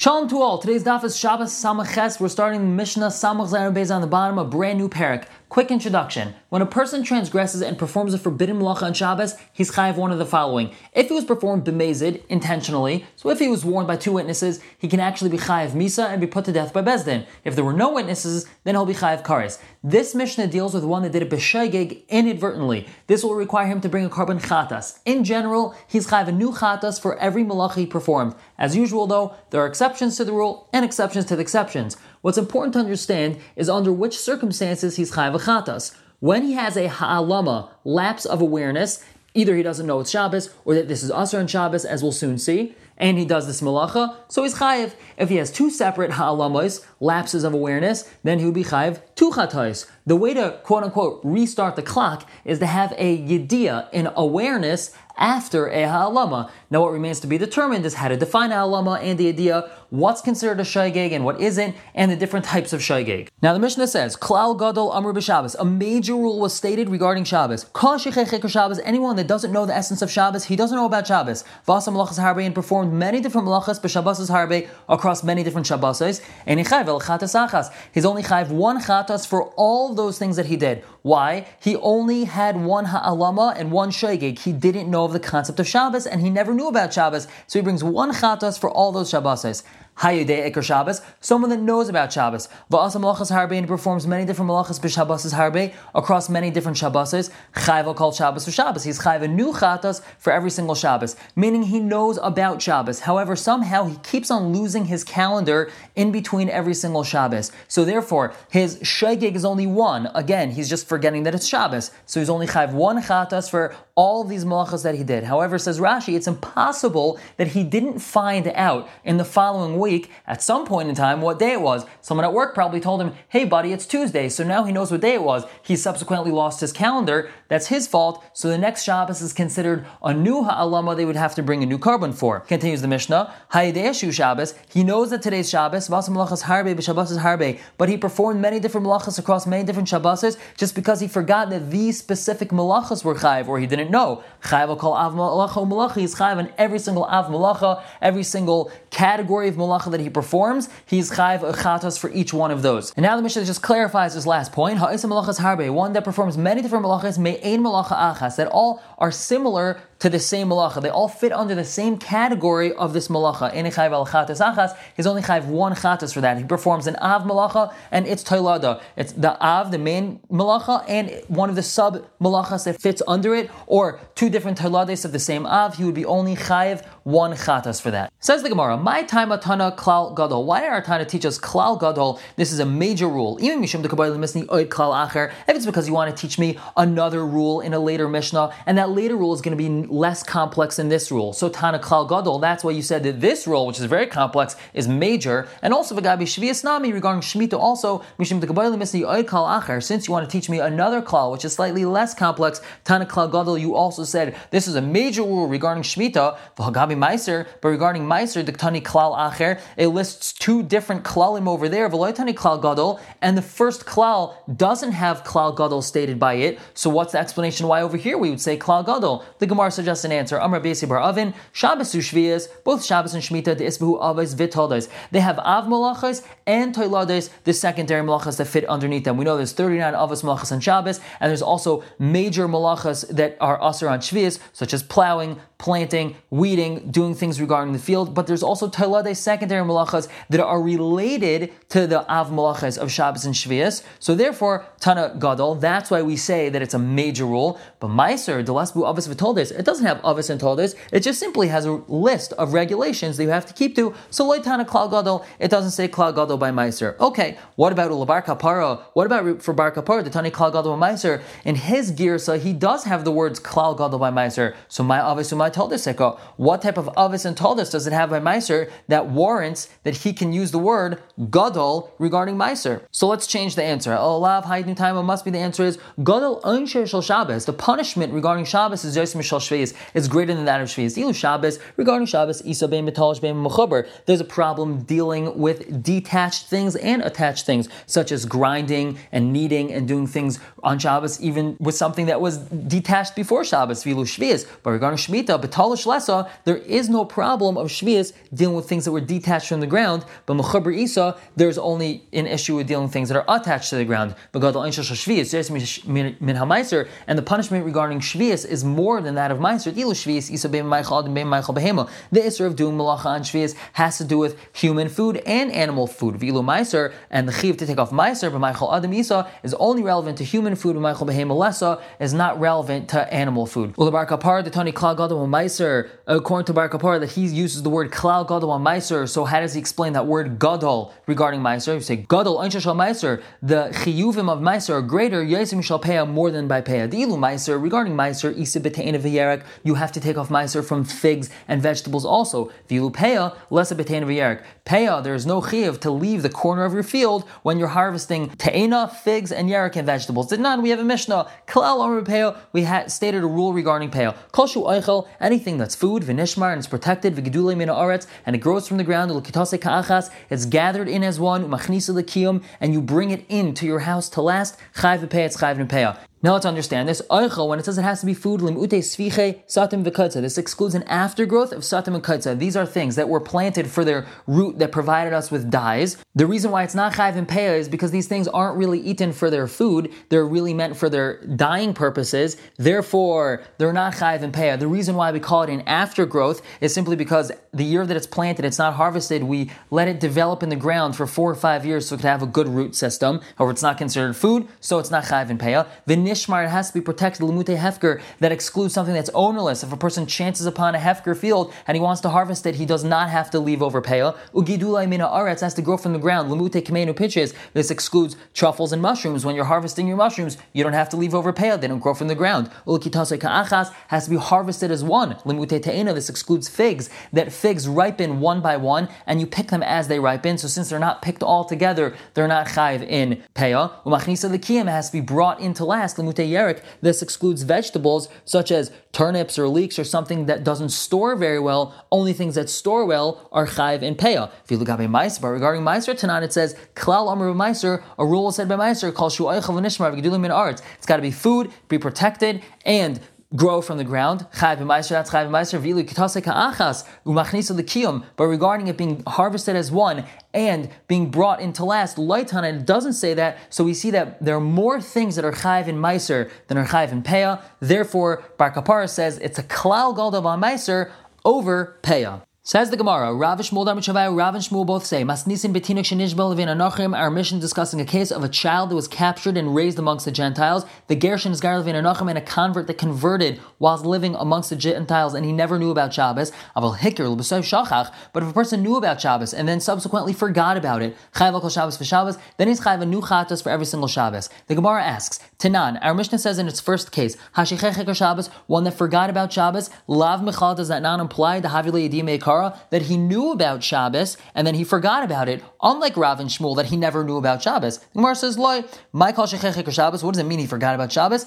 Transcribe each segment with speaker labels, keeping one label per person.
Speaker 1: Shalom to all. Today's daf is Shabbos Samaches. We're starting Mishnah Samach Zayin Beis on the bottom, a brand new parak. Quick introduction. When a person transgresses and performs a forbidden malacha on Shabbos, he's chayiv one of the following. If it was performed b'mezid, intentionally, so if he was warned by two witnesses, he can actually be chayiv misa and be put to death by Bezdin. If there were no witnesses, then he'll be chayiv kares. This Mishnah deals with one that did a b'shaygeg inadvertently. This will require him to bring a korban chatas. In general, he's chayiv a new chatas for every malacha he performed. As usual though, there are exceptions to the rule and exceptions to the exceptions. What's important to understand is under which circumstances he's chatas. When he has a ha'alama, lapse of awareness, either he doesn't know it's Shabbos or that this is Asr and Shabbos, as we'll soon see, and he does this malacha, so he's chayiv. If he has two separate ha'alamas, lapses of awareness, then he would be chayiv two chatais. The way to quote unquote restart the clock is to have a yediyah, an awareness after a ha'alama. Now, what remains to be determined is how to define ha'alama and the idea what's considered a shaygeg and what isn't, and the different types of shaygeg. Now, the Mishnah says, Klal Gadol Amr b'Shabbos. A major rule was stated regarding Shabbos. Kol Shabbos. Anyone that doesn't know the essence of Shabbos, he doesn't know about Shabbos. Vasa malachas harbe and performed many different malachas b'Shabbos harbe across many different Shabbos. And he chayv el chatas He's only chayv one chatas for all those things that he did. Why? He only had one ha'alama and one shaygeg. He didn't know of the concept of Shabbos, and he never knew about Shabbos, so he brings one chatas for all those Shabbos. Hayudei Eker Shabbos, someone that knows about Shabbos. Va'asa malachas harbe and performs many different malachas b'Shabbos harbe across many different Shabbos. Chayva called Shabbos for Shabbos. He's chayva new chatas for every single Shabbos, meaning he knows about Shabbos. However, somehow he keeps on losing his calendar in between every single Shabbos. So therefore, his shegig is only one. Again, he's just forgetting that it's Shabbos. So he's only chayv one chatas for all these malachas that he did. However, says Rashi, it's impossible that he didn't find out in the following week week, at some point in time, what day it was. Someone at work probably told him, hey buddy, it's Tuesday, so now he knows what day it was. He subsequently lost his calendar. That's his fault, so the next Shabbos is considered a new ha'alama they would have to bring a new korban for. Continues the Mishnah, Hayadeshu Shabbos, he knows that today's Shabbos, malachas harbe, b'Shabbos is harbe, but he performed many different malachas across many different Shabbos just because he forgot that these specific malachas were chayiv, or he didn't know. Chayiv will call av malacha malacha, chayiv on every single av malacha, every single category of malacha that he performs, he's chayv chatas for each one of those. And now the Mishnah just clarifies this last point. Ha'isa malachas harbe, one that performs many different malachas, may ein malacha achas, that all are similar to the same malacha. They all fit under the same category of this malacha. In chayv al chatas achas, he's only chayv one chatas for that. He performs an av malacha and it's toilada. It's the av, the main malacha, and one of the sub malachas that fits under it, or two different toilades of the same av. He would be only chayv one chatas for that. Says the Gemara, my time atana klal gadol. Why did our Tana teach us klal gadol? This is a major rule. Even mishum oid klal acher. If it's because you want to teach me another rule in a later Mishnah, and that later rule is going to be less complex than this rule. So Tana Klal Gadol, that's why you said that this rule, which is very complex, is major. And also Vagabi Shvias Nami regarding Shemitah also, Mishim Misni Oikal Acher, since you want to teach me another klal, which is slightly less complex, Tana Klal Gadol, you also said this is a major rule regarding Shemitah, Vagabi Meiser, but regarding Meiser, the Tani Klal Acher, it lists two different klalim over there, Tani Klal Gadol, and the first klal doesn't have Klal Gadol stated by it. So what's the explanation why over here we would say Klal Gadol? The Gemara suggests an answer. Amr Besi Bar Avin, Shabbos Ushviyas, both Shabbos and Shemitah, the Isbahu Avos Vitodas. They have Av Malachas and Toilades, the secondary Malachas that fit underneath them. We know there's 39 Avos Malachas on Shabbos, and there's also major Malachas that are Asr on Shviyas, such as plowing, planting, weeding, doing things regarding the field, but there's also Tailade secondary malachas that are related to the Av malachas of Shabbos and Shvias. So therefore, Tana Gadol, that's why we say that it's a major rule. But Meiser, the last Avis Vitoldis, it doesn't have Avis and Toldis, it just simply has a list of regulations that you have to keep to. So Loy Tana Klal Gadol, it doesn't say Klal Gadol by Meiser. Okay, what about Ulabar Kapara? What about for Bar Kapara, the Tani Klal Gadol by Meiser? In his Girsa, he does have the words Klal Gadol by Meiser. So my Avis my Toldis echo. what type of avis and toldus does it have by Meiser that warrants that he can use the word gadol regarding Meiser? So let's change the answer. Oh, Olav time must be the answer is gadol unsher shel Shabbos. The punishment regarding Shabbos is Yosem Shel Shvius is greater than that of Shvius. Ilu Shabbos, regarding Shabbos, Isa bein Metalish bein Mechaber, there's a problem dealing with detached things and attached things, such as grinding and kneading and doing things on Shabbos, even with something that was detached before Shabbos, Vilu Shvius. But regarding Shemitah, Betalish Lesa, there is no problem of Shvius dealing with things that were detached from the ground, but Mechaber Isa, there's only an issue with dealing with things that are attached to the ground. And the punishment regarding Shvius is more than that of Meiser. The Isser of doing Malacha on Shvius has to do with human food and animal food. Vilu Meiser, and the Chiv to take off Meiser, but Michael Adam Isa is only relevant to human food, and Michael Behema Lessa is not relevant to animal food. Ulabar Kapar, the Tony Klal Gadol Meiser, according to Bar Kapar, that he uses the word Klal Gadol Meiser, so how does he explain that word Gadol regarding Meiser? You say Gadol Einsha Shal Meiser, the Chiyuvim of Meiser are greater, Yesim Shal Peah more than by Peah. Dilu Meiser, regarding Meiser, Isa Betein V'Yerek, you have to take off Meiser from figs and vegetables also. Vilu Peah, less a Betein V'Yerek. Peah, there is no Chiyav to leave the corner of your field when you're harvesting Te'ena, figs, and Yerek and vegetables. Did not, we have a Mishnah. Klal Amr Peah, we had stated a rule regarding Peah. Koshu Eichel, anything that's food, Vinishmar, and it's protected, Vigidule Mina Aretz, and it grows from the ground, Ka'achas, it's gathered in as one, Umachnisa Lekiyum, and you bring it into your house to last, Chayv Peah, it's Chayv. Now let's understand this. When it says it has to be food, limute sviche satim v'kutza. This excludes an aftergrowth of satim and kutza. These are things that were planted for their root that provided us with dyes. The reason why it's not chayv and peah is because these things aren't really eaten for their food. They're really meant for their dyeing purposes. Therefore, they're not chayv and peah. The reason why we call it an aftergrowth is simply because the year that it's planted, it's not harvested. We let it develop in the ground for four or five years so it can have a good root system. However, it's not considered food, so it's not chayv and peah nishmar, it has to be protected. Limute hefker, that excludes something that's ownerless. If a person chances upon a hefker field and he wants to harvest it, he does not have to leave over peah. Ugidulai mina aretz has to grow from the ground. Limute kamenu pitches. This excludes truffles and mushrooms. When you're harvesting your mushrooms, you don't have to leave over peah. They don't grow from the ground. Ulkitase ka'achas has to be harvested as one. Limute te'ena, this excludes figs. That figs ripen one by one, and you pick them as they ripen. So since they're not picked all together, they're not chayiv in peah. Umachnisa the has to be brought into last this excludes vegetables such as turnips or leeks or something that doesn't store very well. Only things that store well are chayv and peah. If you look at meiser, regarding meiser tanan, it says klal amr meiser. A rule said by meiser called shu v'gedulim in arts. It's got to be food, be protected, and grow from the ground. But regarding it being harvested as one and being brought into last, Laitana, it doesn't say that. So we see that there are more things that are chayv in meiser than are chayv in peah. Therefore, Bar Kapara says it's a klal galdav on meiser over peah. Says the Gemara, Rav Shmuel Dar Rav and Shmuel both say, Masnisin betinuk shenishbel levin anochim, our mission discussing a case of a child that was captured and raised amongst the Gentiles. The Gershon is levin anochim, and a convert that converted whilst living amongst the Gentiles, and he never knew about Shabbos. Aval l'b'soy shachach, but if a person knew about Shabbos and then subsequently forgot about it, chayv kol Shabbos then he's chayv a new chatos for every single Shabbos. The Gemara asks, Tanan, our Mishnah says in its first case, Hashichech Shabbos, one that forgot about Shabbos, lav michal, does that not imply the havile yedim that he knew about Shabbos and then he forgot about it, unlike Rav and Shmuel that he never knew about Shabbos. The Gemara says, "Loy, my kol Shabbos." What does it mean he forgot about Shabbos?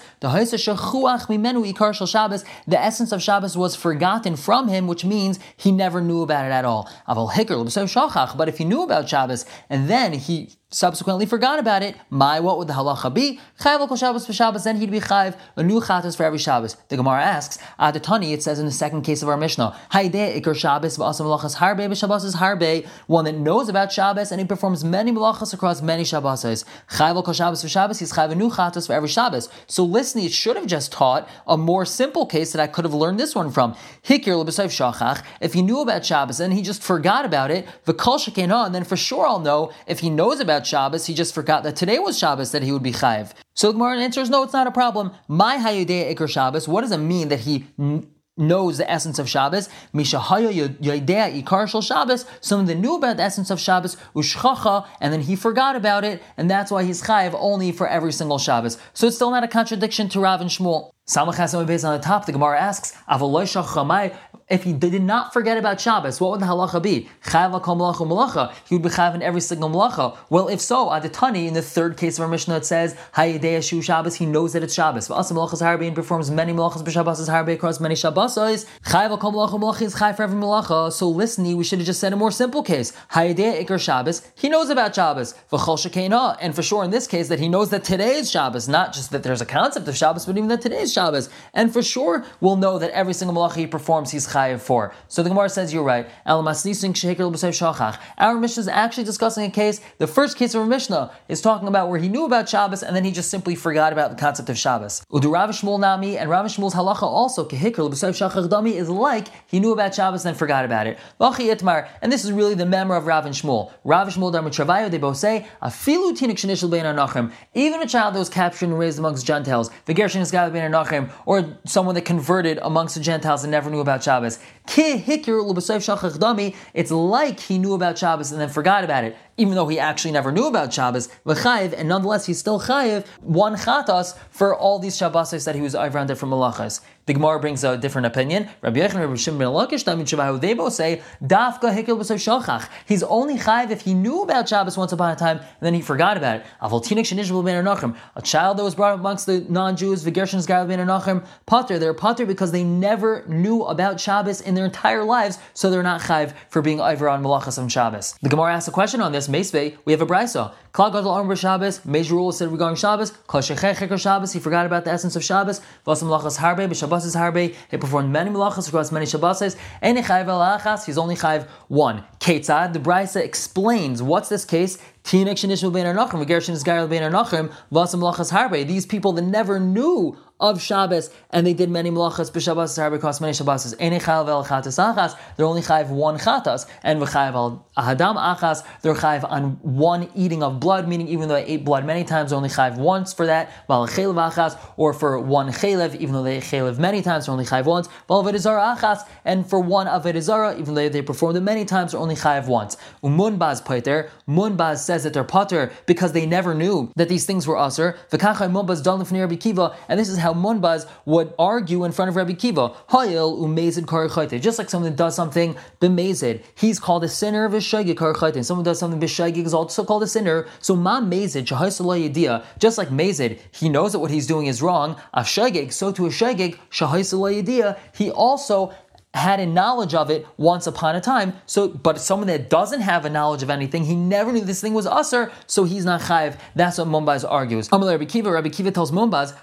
Speaker 1: The essence of Shabbos was forgotten from him, which means he never knew about it at all. But if he knew about Shabbos and then he subsequently forgot about it, my what would the halacha be? Chayv kol Shabbos for then he'd be chayv a new chatas for every Shabbos. The Gemara asks, Adatani, it says in the second case of our Mishnah, Haideh ikar Shabbos v'asam malachas harbe is harbe, one that knows about Shabbos and he performs many malachas across many Shabbos. Kol Shabbos he's chayv a new chatas for every Shabbos. So listening, it should have just taught a more simple case that I could have learned this one from. Hikir shachach, if he knew about Shabbos and he just forgot about it, v'kol shekena, and then for sure I'll know if he knows about about Shabbos, he just forgot that today was Shabbos that he would be chayiv. So the Gemara answers, no, it's not a problem. My hayudei ikr Shabbos. What does it mean that he n- knows the essence of Shabbos? Mishahaya yodea ikar shel Shabbos. Someone that knew about the essence of Shabbos ushchacha, and then he forgot about it, and that's why he's chayiv only for every single Shabbos. So it's still not a contradiction to Rav and Shmuel. Samach based on the top, the Gemara asks, if he did not forget about Shabbos, what would the halacha be? Chayav. He would be chayav in every single malacha. Well, if so, Adatani, in the third case of our Mishnah, it says, Hayadei Shu Shabbos, he knows that it's Shabbos. V'asa malachas harbe and performs many malachas b'Shabbos harbe across many Shabbosos. Chayav is chayav for every malacha. So listen, we should have just said a more simple case. Hayadei Ikar Shabbos, he knows about Shabbos. V'chol shekena, and for sure in this case that he knows that today is Shabbos, not just that there's a concept of Shabbos, but even that today is Shabbos. And for sure, we'll know that every single malacha he performs, he's for. So the Gemara says, you're right. Our Mishnah is actually discussing a case. The first case of our Mishnah is talking about where he knew about Shabbos and then he just simply forgot about the concept of Shabbos. Udu Rav Nami and Rav Shmuel's halacha also dami is like he knew about Shabbos and then forgot about it. And this is really the memory of Rav and Shmuel. Rav Shmuel Darmachavayo, they both say, Afilu tinik shenishal bein. Even a child that was captured and raised amongst Gentiles, the Gershon bein or someone that converted amongst the Gentiles and never knew about Shabbos. It's like he knew about Shabbos and then forgot about it even though he actually never knew about Shabbos, and nonetheless he's still chayiv one chatas for all these Shabbosos that he was on different malachas. The Gemara brings a different opinion. Rabbi Yechon Rabbi Shimon ben Lakish, they both say, Dafka hikil b'sav shachach. He's only chayiv if he knew about Shabbos once upon a time and then he forgot about it. Avoltinik shenishbul ben Anachim. A child that was brought up amongst the non-Jews, v'gershin zgar ben Anachim, pater. They're pater because they never knew about Shabbos in their entire lives, so they're not chayiv for being over on malachas on Shabbos. The Gemara asks a question on this. Meisvei, we have a brisa. Klal gadol arm Shabbos. Major rule said regarding Shabbos. Klal shechech Shabbos. He forgot about the essence of Shabbos. V'asam malachas harbe b'Shabbos is harbe. He performed many malachas across many Shabbos. And chayv alachas. He's only chayv one. Ketzad. The brisa explains what's this case. These people that never knew of Shabbos, and they did many malachas b'Shabbos harbe across many Shabbos. Ene chayv el chatas achas. They're only chayv one chatas, and v'chayv al ahadam achas. They're chayv on one eating of blood, meaning even though they ate blood many times, only chayv once for that. Val chaylev achas, or for one chaylev, even though they chaylev many times, they're only chayv once. Val avedizara achas, and for one avedizara, even though they performed it many times, only chayv once. Umunbaz paiter. Munbaz says that they're pater because they never knew that these things were usher. V'kachai munbaz dal kiva, and this is how Munbaz would argue in front of Rabbi Kiva, Hayil umezid karachayte. Just like someone does something b'mezid, he's called a sinner of v'shagig karachayte. And someone does something b'shagig is also called a sinner. So ma mezid shahaisalayidiyah, just like mezid, he knows that what he's doing is wrong. Ashagig, so to a shagig shahaisalayidiyah, he also had a knowledge of it once upon a time. So, but someone that doesn't have a knowledge of anything, he never knew this thing was usher, so he's not chayiv. That's what Mumbaz argues. Rabbi Kiva, Rabbi Kiva tells Mumbaz,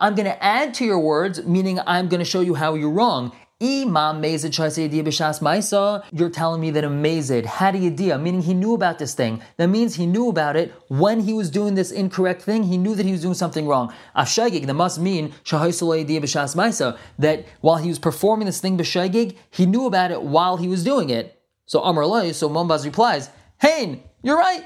Speaker 1: I'm going to add to your words, meaning I'm going to show you how you're wrong. Imam Mezid B'Shas Maisa, you're telling me that a Mezid had a idea, meaning he knew about this thing. That means he knew about it when he was doing this incorrect thing. He knew that he was doing something wrong. Afshagig, that must mean B'Shas Maisa, that while he was performing this thing B'Shagig, he knew about it while he was doing it. So Amr so Mumbaz replies, Hein, you're right.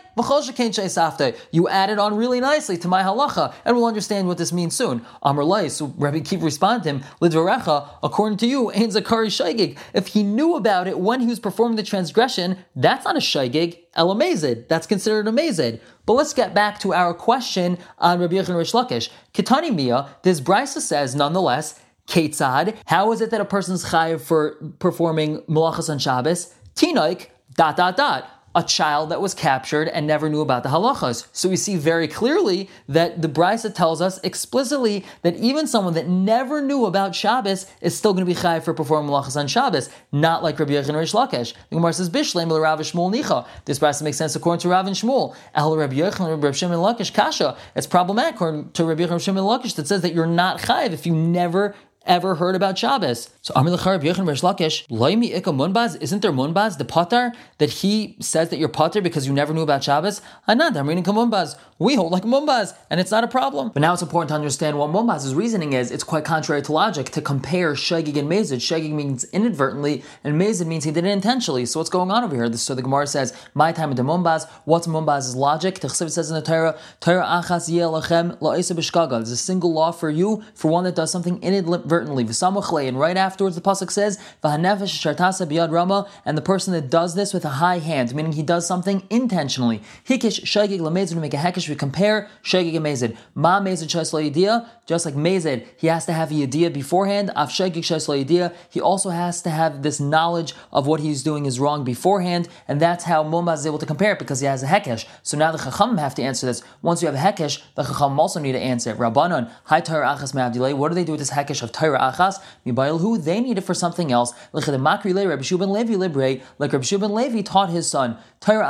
Speaker 1: You added on really nicely to my halacha, and we'll understand what this means soon. Amr Lai, so Rabbi Kiv responded him, Lidvarecha, according to you, Ein Zakari Shaygig. If he knew about it when he was performing the transgression, that's not a Shaygig, El That's considered a Mazid. But let's get back to our question on Rabbi Yechon Rish Lakish. Kitani Mia, this Brisa says, nonetheless, Ketzad, how is it that a person's chayiv for performing malachas on Shabbos? Tinoik, dot, dot, dot a child that was captured and never knew about the halachas. So we see very clearly that the Brisa tells us explicitly that even someone that never knew about Shabbos is still going to be chayiv for performing halachas on Shabbos, not like Rabbi Yechon Rish Lakish. The Gemara says, Bishleim Rav Shmuel Nicha. This Brisa makes sense according to Rav and Shmuel. El Rabbi Yechon Rabbi Shimon Lakish Kasha. It's problematic according to Rabbi Yechon Shimon Lakish that says that you're not chayiv if you never ever heard about Shabbos. So Amir Lacharab Yechon Rish Lakish, Loimi Ika Munbaz, isn't there Munbaz, the Patar, that he says that you're Patar because you never knew about Shabbos? Anand, I'm reading Munbaz. We hold like Munbaz, and it's not a problem. But now it's important to understand what Munbaz's reasoning is. It's quite contrary to logic to compare Shagig and Mazid. Shagig means inadvertently, and Mazid means he did it intentionally. So what's going on over here? So the Gemara says, My time of the Munbaz, what's Munbaz's logic? The Techsiv says in the Torah, Torah achas yelachem la'isa b'shkaga. There's a single law for you, for one that does something inadvertently inadvertently. And right afterwards the pasuk says, "V'hanefesh shartasa biyad rama," and the person that does this with a high hand, meaning he does something intentionally. Hikish shagig lamezid to make a hekesh. We compare shagig and. Ma mezid shais idea, just like mezid, he has to have a idea beforehand. Av shagig shais idea, he also has to have this knowledge of what he's doing is wrong beforehand, and that's how Mumbaz is able to compare it because he has a hekesh. So now the chacham have to answer this. Once you have a hekesh, the chacham also need to answer it. Rabbanon, hi Torah achas. What do they do with this hekesh of Torah achas? Mibayil who they need it for something else. Like Rabbi Levi like Rabbi Shubin Levi taught his son There's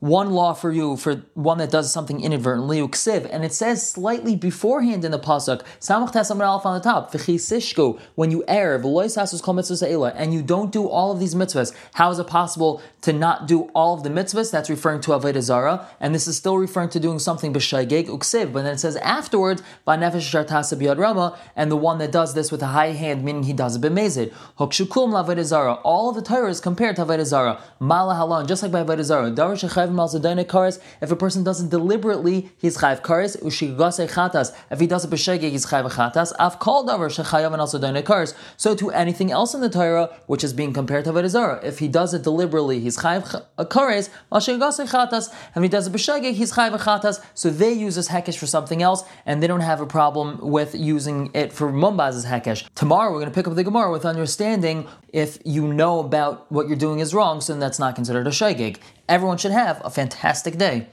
Speaker 1: one law for you for one that does something inadvertently uksiv, and it says slightly beforehand in the pasuk samach on the top when you err and you don't do all of these mitzvahs. How is it possible to not do all of the mitzvahs? That's referring to avodah zara, and this is still referring to doing something b'shaygeg uksiv. But then it says afterwards ba'nefesh biyad rama, and the one that does this with a high hand, meaning he does it b'mezid. All of the Torah is compared to avodah. Mala halon, just like by avodah zara. Davar shechayv mal kares. If a person does it deliberately, he's chayv kares. Ushigase chatas. If he does it b'shegeg, he's chayv chatas. Av kol davar shechayav and also kares. So to anything else in the Torah, which is being compared to avodah if he does it deliberately, he's chayv uh, kares. Ushigase chatas. And if he does it b'shegeg, he's chayv chatas. So they use this hekesh for something else, and they don't have a problem with using it for mumbaz's hekesh. Tomorrow we're going to pick up the Gemara with understanding if you know about what you're doing is wrong, so then that's not considered a shaygig. Everyone should have a fantastic day.